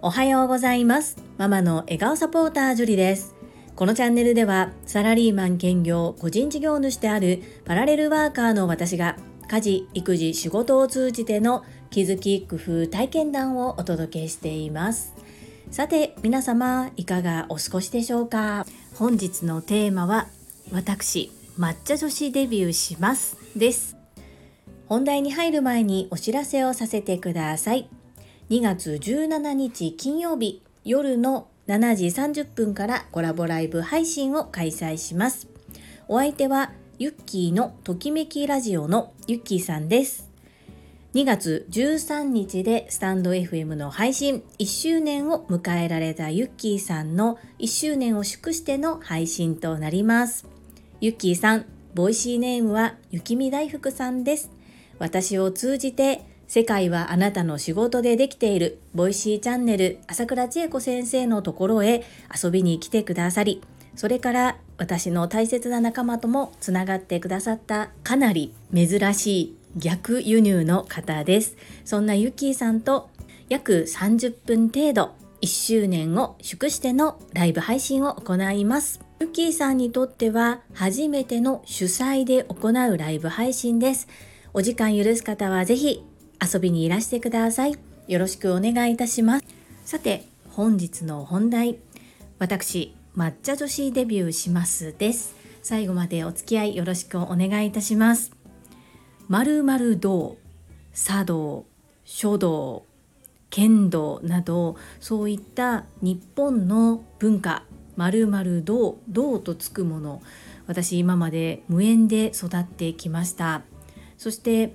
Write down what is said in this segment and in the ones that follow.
おはようございます。ママの笑顔サポータージュリです。このチャンネルではサラリーマン兼業個人事業主であるパラレルワーカーの私が家事育児仕事を通じての気づき工夫体験談をお届けしています。さて皆様いかがお過ごしでしょうか？本日のテーマは私抹茶女子デビューしますです。本題に入る前にお知らせをさせてください2月17日金曜日夜の7時30分からコラボライブ配信を開催します。お相手はユッキーのときめきラジオのユッキーさんです。2月13日でスタンド FM の配信1周年を迎えられたユッキーさんの1周年を祝しての配信となります。ユッキーさん、 Voicy ネームは雪見大福さんです。私を通じて世界はあなたの仕事でできている。 Voicy チャンネル朝倉千恵子先生のところへ遊びに来てくださりそれから私の大切な仲間ともつながってくださったかなり珍しい逆輸入の方です。そんなユッキーさんと約30分程度1周年を祝してのライブ配信を行います。ユッキーさんにとっては初めての主催で行うライブ配信です。お時間許す方はぜひ遊びにいらしてください。よろしくお願いいたします。さて、本日の本題。私、抹茶女子デビューしますです。最後までお付き合いよろしくお願いいたします。〇〇道、茶道、書道、剣道などそういった日本の文化〇〇道道とつくもの私今まで無縁で育ってきましたそして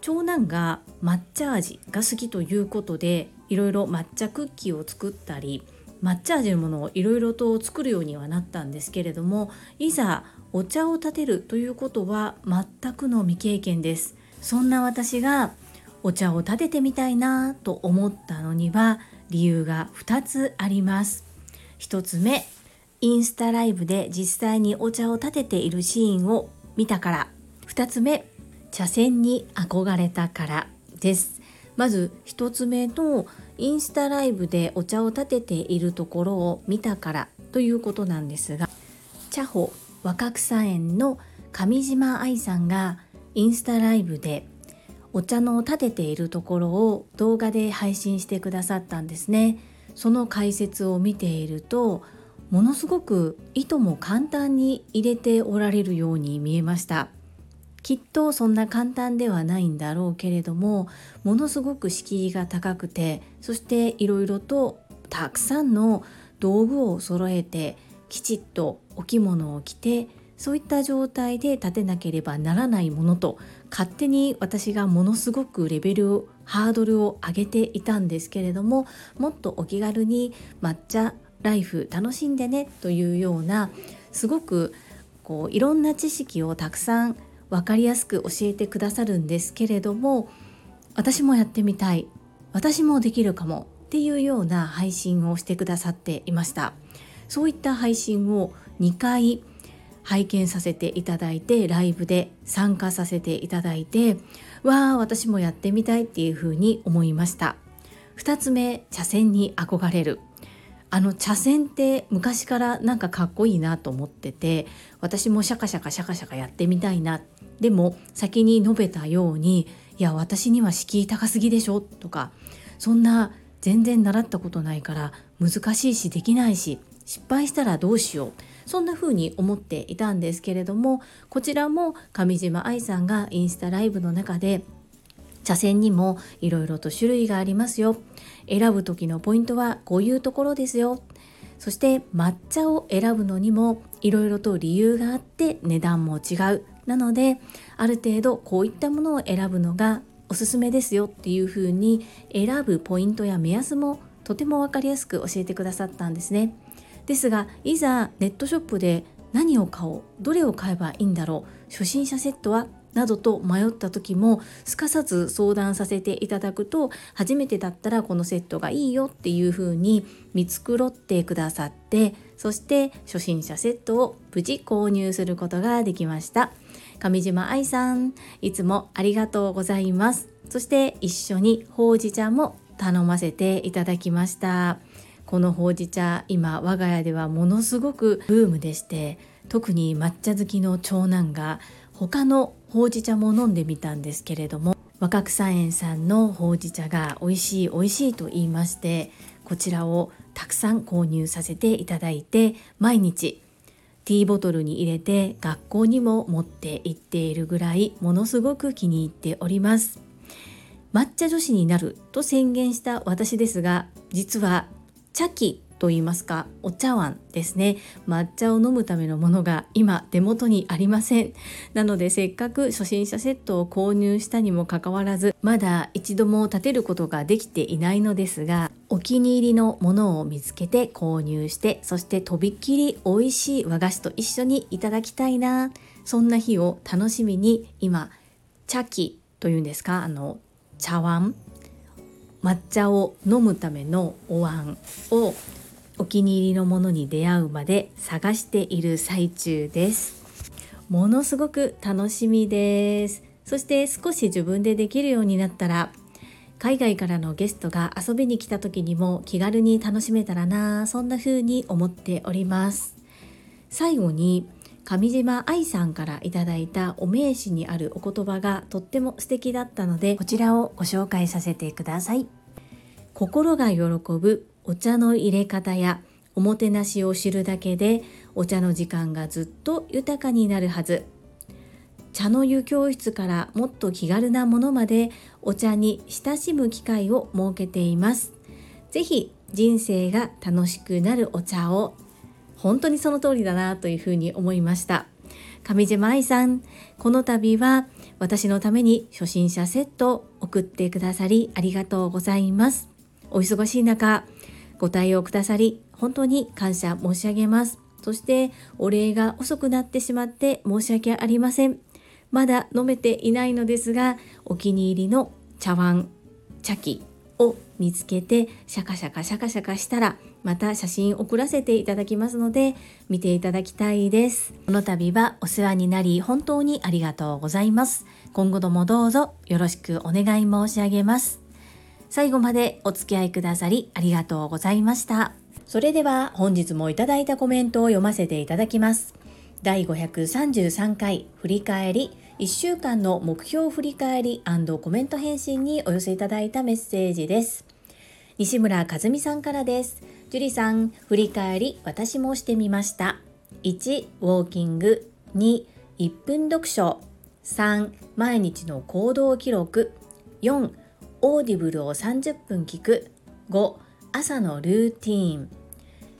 長男が抹茶味が好きということでいろいろ抹茶クッキーを作ったり抹茶味のものをいろいろと作るようにはなったんですけれどもいざお茶を立てるということは全くの未経験です。そんな私がお茶を立ててみたいなと思ったのには理由が2つあります。1つ目インスタライブで実際にお茶を立てているシーンを見たから。2つ目茶筅に憧れたからです。まず1つ目のインスタライブでお茶を立てているところを見たからということなんですが茶穂若草園の上島愛さんがインスタライブでお茶の立てているところを動画で配信してくださったんですね。その解説を見ているとものすごく糸も簡単に入れておられるように見えました。きっとそんな簡単ではないんだろうけれどもものすごく敷居が高くてそしていろいろとたくさんの道具を揃えてきちっとお着物を着てそういった状態で立てなければならないものと勝手に私がものすごくレベルをハードルを上げていたんですけれどももっとお気軽に抹茶ライフ楽しんでねというようなすごくこういろんな知識をたくさん分かりやすく教えてくださるんですけれども私もやってみたい私もできるかもっていうような配信をしてくださっていました。そういった配信を2回拝見させていただいてライブで参加させていただいてわあ私もやってみたいっていうふうに思いました。2つ目茶筅に憧れる。あの茶筅って昔からなんかかっこいいなと思ってて私もシャカシャカシャカシャカやってみたいな。でも先に述べたようにいや私には敷居高すぎでしょとかそんな全然習ったことないから難しいしできないし失敗したらどうしよう。そんな風に思っていたんですけれどもこちらも上島愛さんがインスタライブの中で茶筅にもいろいろと種類がありますよ。選ぶ時のポイントはこういうところですよそして抹茶を選ぶのにもいろいろと理由があって値段も違うなのである程度こういったものを選ぶのがおすすめですよっていうふうに選ぶポイントや目安もとても分かりやすく教えてくださったんですね。ですがいざネットショップで何を買おうどれを買えばいいんだろう初心者セットはなどと迷った時もすかさず相談させていただくと初めてだったらこのセットがいいよっていう風に見繕ってくださってそして初心者セットを無事購入することができました。上島愛さんいつもありがとうございます。そして一緒にほうじ茶も頼ませていただきました。このほうじ茶今我が家ではものすごくブームでして特に抹茶好きの長男が他のほうじ茶も飲んでみたんですけれども若草園さんのほうじ茶が美味しい美味しいと言いましてこちらをたくさん購入させていただいて毎日ティーボトルに入れて学校にも持って行っているぐらいものすごく気に入っております。抹茶女子になると宣言した私ですが実は茶器と言いますかお茶碗ですね。抹茶を飲むためのものが今手元にありません。なのでせっかく初心者セットを購入したにもかかわらずまだ一度も立てることができていないのですがお気に入りのものを見つけて購入してそしてとびっきり美味しい和菓子と一緒にいただきたいな。そんな日を楽しみに今茶器というんですかあの茶碗抹茶を飲むためのお椀をお気に入りのものに出会うまで探している最中です。ものすごく楽しみです。そして少し自分でできるようになったら海外からのゲストが遊びに来た時にも気軽に楽しめたらなそんな風に思っております。最後に上島愛さんからいただいたお名刺にあるお言葉がとっても素敵だったのでこちらをご紹介させてください。心が喜ぶお茶の入れ方やおもてなしを知るだけでお茶の時間がずっと豊かになるはず。茶の湯教室からもっと気軽なものまでお茶に親しむ機会を設けています。ぜひ人生が楽しくなるお茶を本当にその通りだなというふうに思いました。上島愛さんこの度は私のために初心者セットを送ってくださりありがとうございます。お忙しい中ご対応くださり本当に感謝申し上げます。そしてお礼が遅くなってしまって申し訳ありません。まだ飲めていないのですがお気に入りの茶碗茶器を見つけてシャカシャカシャカシャカしたらまた写真送らせていただきますので見ていただきたいですこの度はお世話になり本当にありがとうございます今後ともどうぞよろしくお願い申し上げます最後までお付き合いくださりありがとうございました。それでは本日もいただいたコメントを読ませていただきます。第533回振り返り1週間の目標振り返りコメント返信にお寄せいただいたメッセージです。西村和美さんからです。樹里さん、振り返り私もしてみました。1、ウォーキング。2、1分読書。3、毎日の行動記録。4、 Audible を30分聞く。5朝のルーティーン。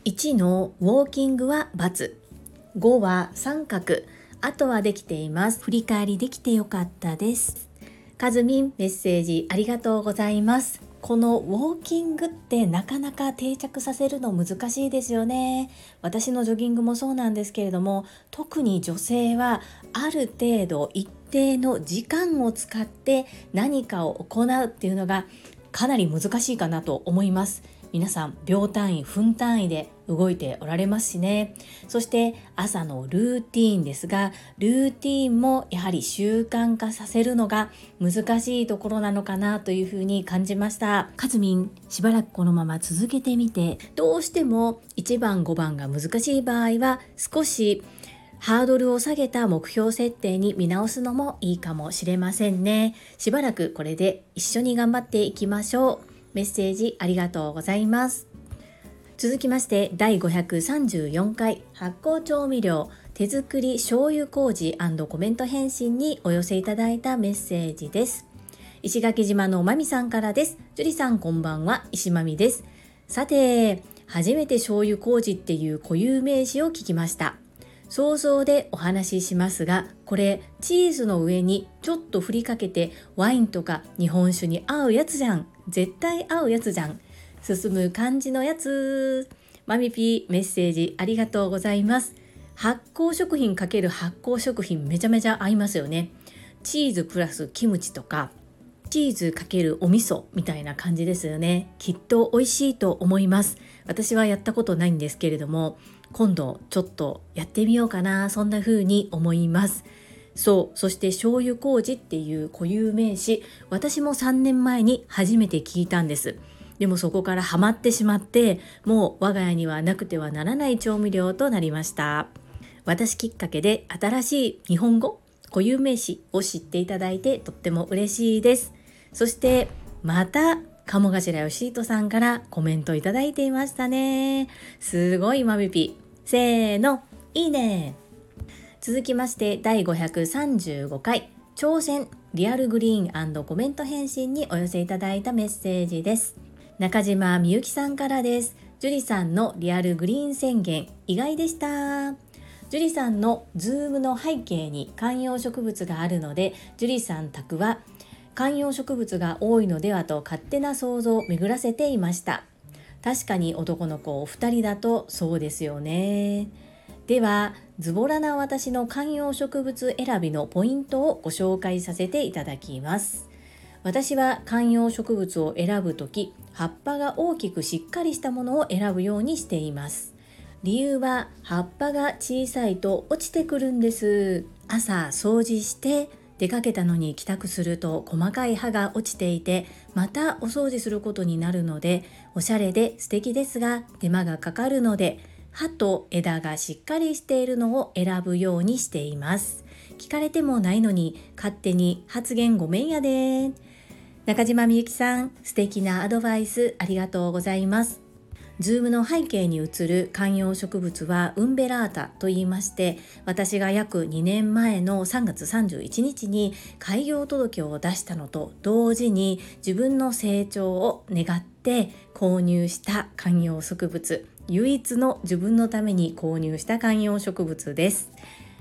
1のウォーキングは。×5 は三角。あとはできています。振り返りできてよかったです。カズミンメッセージありがとうございます。このウォーキングってなかなか定着させるの難しいですよね。私のジョギングもそうなんですけれども特に女性はある程度一定の時間を使って何かを行うっていうのがかなり難しいかなと思います。皆さん秒単位分単位で動いておられますしね。そして朝のルーティーンですがルーティーンもやはり習慣化させるのが難しいところなのかなというふうに感じました。かずみんしばらくこのまま続けてみてどうしても1番5番が難しい場合は少しハードルを下げた目標設定に見直すのもいいかもしれませんね。しばらくこれで一緒に頑張っていきましょう。メッセージありがとうございます。続きまして第534回発酵調味料手作り醤油麹コメント返信にお寄せいただいたメッセージです。石垣島のまみさんからです。樹里さんこんばんは、石まみです。さて、初めて醤油麹っていう固有名詞を聞きました。想像でお話ししますがこれチーズの上にちょっと振りかけてワインとか日本酒に合うやつじゃん。絶対合うやつじゃん。進む感じのやつ。マミピーメッセージありがとうございます。発酵食品かける発酵食品めちゃめちゃ合いますよね。チーズプラスキムチとかチーズかけるお味噌みたいな感じですよね。きっと美味しいと思います。私はやったことないんですけれども今度ちょっとやってみようかなそんな風に思います。そうそして醤油麹っていう固有名詞私も3年前に初めて聞いたんです。でもそこからハマってしまってもう我が家にはなくてはならない調味料となりました。私きっかけで新しい日本語固有名詞を知っていただいてとっても嬉しいです。そしてまた鴨頭よしいとさんからコメントいただいていましたね。すごいまみぴ。せーのいいね。続きまして第535回挑戦リアルグリーンコメント返信にお寄せいただいたメッセージです。中島みゆきさんからです。樹里さんのリアルグリーン宣言意外でした。樹里さんの Zoom の背景に観葉植物があるので樹里さん宅は観葉植物が多いのではと勝手な想像を巡らせていました。確かに男の子お二人だとそうですよね。ではズボラな私の観葉植物選びのポイントをご紹介させていただきます。私は観葉植物を選ぶ時葉っぱが大きくしっかりしたものを選ぶようにしています。理由は葉っぱが小さいと落ちてくるんです。朝掃除して出かけたのに帰宅すると細かい葉が落ちていてまたお掃除することになるのでおしゃれで素敵ですが手間がかかるので葉と枝がしっかりしているのを選ぶようにしています。聞かれてもないのに勝手に発言ごめんやで中島みゆきさん素敵なアドバイスありがとうございます。ズームの背景に映る観葉植物はウンベラータと言いまして私が約2年前の3月31日に開業届を出したのと同時に自分の成長を願って購入した観葉植物唯一の自分のために購入した観葉植物です。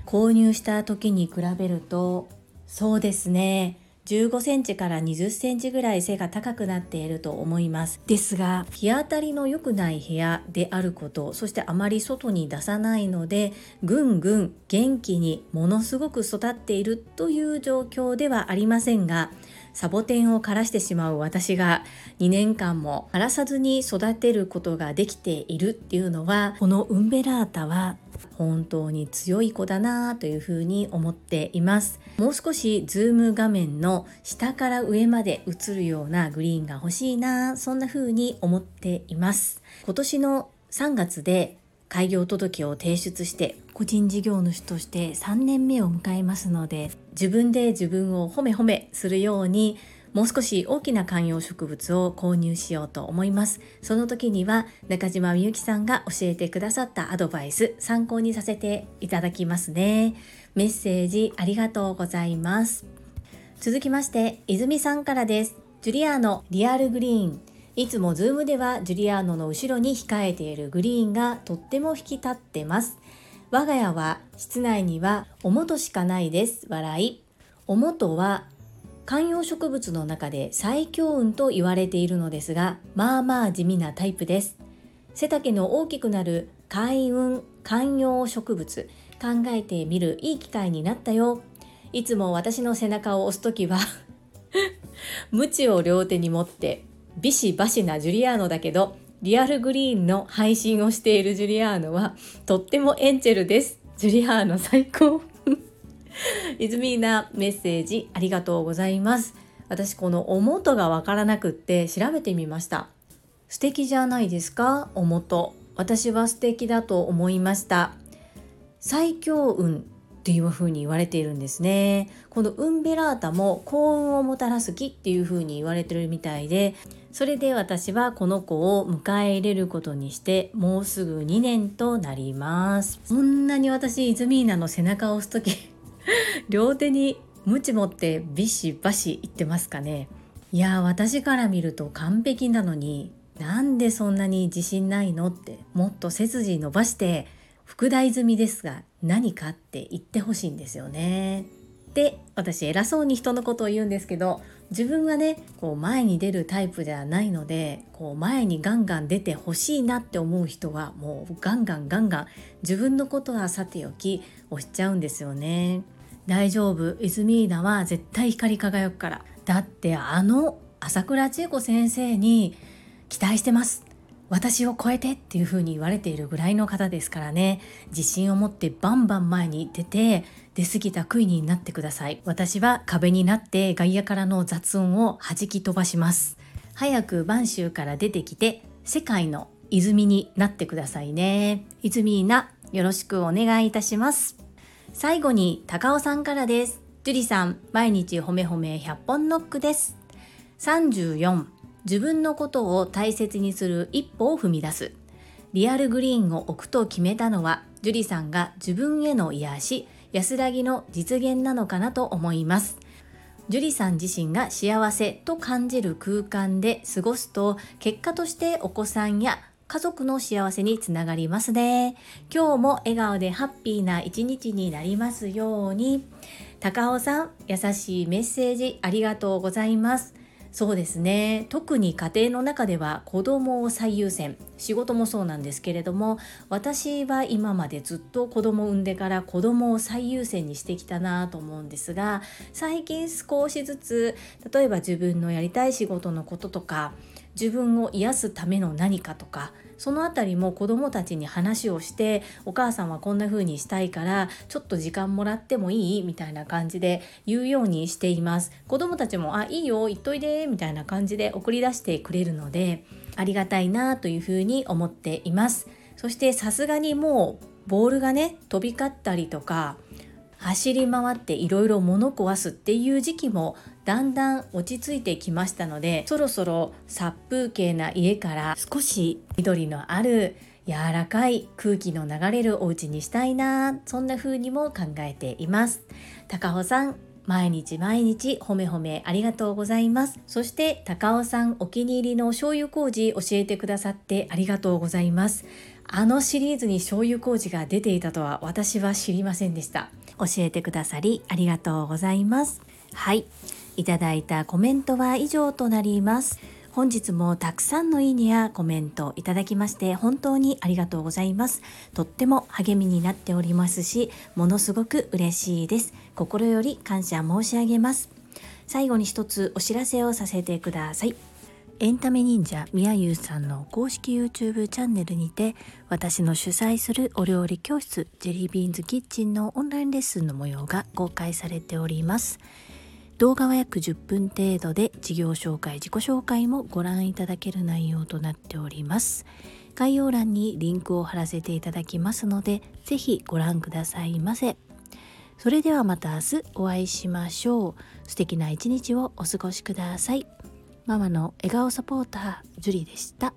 購入した時に比べるとそうですね。15センチから20センチぐらい背が高くなっていると思います。ですが日当たりの良くない部屋であることそしてあまり外に出さないのでぐんぐん元気にものすごく育っているという状況ではありませんがサボテンを枯らしてしまう私が2年間も枯らさずに育てることができているっていうのはこのウンベラータは本当に強い子だなというふうに思っています。もう少し Zoom 画面の下から上まで映るようなグリーンが欲しいなそんな風に思っています今年の3月で開業届を提出して個人事業主として3年目を迎えますので自分で自分を褒め褒めするようにもう少し大きな観葉植物を購入しようと思います。その時には中島みゆきさんが教えてくださったアドバイス参考にさせていただきますね。メッセージありがとうございます。続きまして、泉さんからです。ジュリアーノリアルグリーン。いつも Zoom ではジュリアーノの後ろに控えているグリーンがとっても引き立ってます。我が家は室内にはおもとしかないです。笑い。おもとは観葉植物の中で最強運と言われているのですがまあまあ地味なタイプです背丈の大きくなる開運観葉植物考えてみるいい機会になったよいつも私の背中を押す時は 鞭を両手に持ってビシバシなジュリアーノだけどリアルグリーンの配信をしているジュリアーノはとってもエンジェルですジュリアーノ最高イズミーナメッセージありがとうございます。私このおもとがわからなくって調べてみました。素敵じゃないですか？おもと。私は素敵だと思いました。最強運っていう風に言われているんですね。このウンベラータも幸運をもたらす木っていう風に言われてるみたいで、それで私はこの子を迎え入れることにしてもうすぐ2年となります。そんなに私イズミーナの背中を押す時 両手にムチ持ってビシバシ言ってますかねいや私から見ると完璧なのになんでそんなに自信ないのってもっと背筋伸ばして副題済みですが何かって言ってほしいんですよね。で私偉そうに人のことを言うんですけど自分がねこう前に出るタイプではないのでこう前にガンガン出てほしいなって思う人はもうガンガンガンガン自分のことはさておき押しちゃうんですよね。大丈夫イズミーナは絶対光り輝くからだってあの朝倉千恵子先生に期待してます私を超えてっていう風に言われているぐらいの方ですからね。自信を持ってバンバン前に出て出過ぎた杭になってください。私は壁になって外野からの雑音を弾き飛ばします。早く播州から出てきて世界の泉になってくださいね。泉なよろしくお願いいたします。最後に高尾さんからです。樹里さん毎日ほめほめ100本ノックです。34自分のことを大切にする一歩を踏み出す。リアルグリーンを置くと決めたのは樹里さんが自分への癒し安らぎの実現なのかなと思います。樹里さん自身が幸せと感じる空間で過ごすと結果としてお子さんや家族の幸せにつながりますね。今日も笑顔でハッピーな一日になりますように。高尾さん優しいメッセージありがとうございます。そうですね。特に家庭の中では子供を最優先。仕事もそうなんですけれども私は今までずっと子供を産んでから子供を最優先にしてきたなと思うんですが最近少しずつ例えば自分のやりたい仕事のこととか自分を癒すための何かとかそのあたりも子どもたちに話をしてお母さんはこんな風にしたいからちょっと時間もらってもいい？みたいな感じで言うようにしています。子どもたちもあいいよ言っといでみたいな感じで送り出してくれるのでありがたいなという風に思っています。そしてさすがにもうボールがね飛び交ったりとか走り回っていろいろ物壊すっていう時期もだんだん落ち着いてきましたのでそろそろ殺風景な家から少し緑のある柔らかい空気の流れるお家にしたいなそんな風にも考えています。高穂さん毎日毎日ほめほめありがとうございます。そして高尾さんお気に入りの醤油麹教えてくださってありがとうございます。あのシリーズに醤油麹が出ていたとは私は知りませんでした。教えてくださりありがとうございます。はい。いただいたコメントは以上となります。本日もたくさんのいいねやコメントいただきまして本当にありがとうございます。とっても励みになっておりますしものすごく嬉しいです。心より感謝申し上げます。最後に一つお知らせをさせてください。エンタメ忍者みやゆうさんの公式 YouTube チャンネルにて私の主催するお料理教室ジェリービーンズキッチンのオンラインレッスンの模様が公開されております。動画は約10分程度で事業紹介自己紹介もご覧いただける内容となっております。概要欄にリンクを貼らせていただきますのでぜひご覧くださいませ。それではまた明日お会いしましょう。素敵な一日をお過ごしください。ママの笑顔サポータージュリーでした。